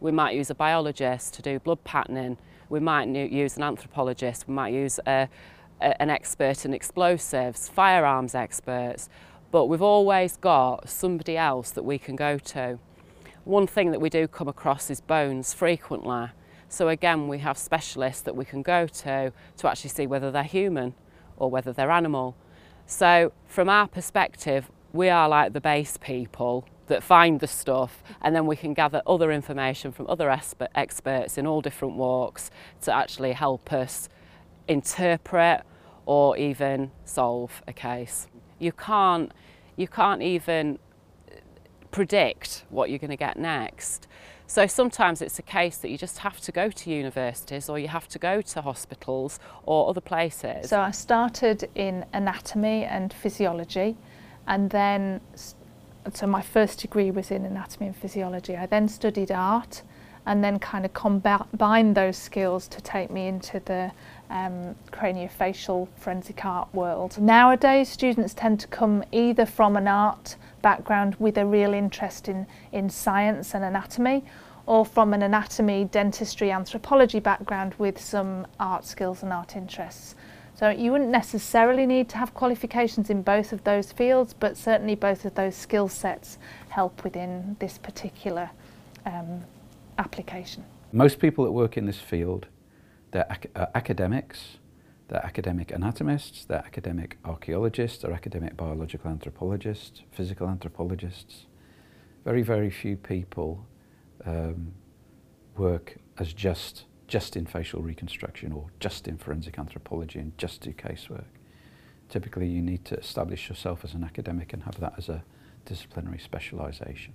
We might use a biologist to do blood patterning, we might use an anthropologist, we might use a, an expert in explosives, firearms experts, but we've always got somebody else that we can go to. One thing that we do come across is bones frequently. So again, we have specialists that we can go to to actually see whether they're human or whether they're animal. So from our perspective, we are like the base people that find the stuff and then we can gather other information from other experts in all different walks to actually help us interpret or even solve a case. You can't, you can't even predict what you're going to get next. So sometimes it's a case that you just have to go to universities or you have to go to hospitals or other places. So I started in anatomy and physiology and then so my first degree was in anatomy and physiology. I then studied art and then kind of combine those skills to take me into the um, craniofacial forensic art world. Nowadays, students tend to come either from an art background with a real interest in, in science and anatomy, or from an anatomy, dentistry, anthropology background with some art skills and art interests. So you wouldn't necessarily need to have qualifications in both of those fields, but certainly both of those skill sets help within this particular um, application. Most people that work in this field, they're ac uh, academics, they're academic anatomists, they're academic archaeologists, they're academic biological anthropologists, physical anthropologists. Very, very few people um, work as just, just in facial reconstruction or just in forensic anthropology and just do casework. Typically you need to establish yourself as an academic and have that as a, disciplinary specialisation?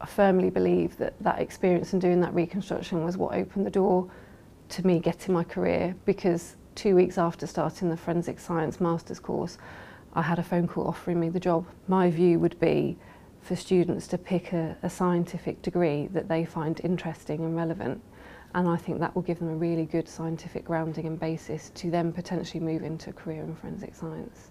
I firmly believe that that experience and doing that reconstruction was what opened the door to me getting my career because two weeks after starting the forensic science master's course, I had a phone call offering me the job. My view would be for students to pick a, a scientific degree that they find interesting and relevant. And I think that will give them a really good scientific grounding and basis to then potentially move into a career in forensic science.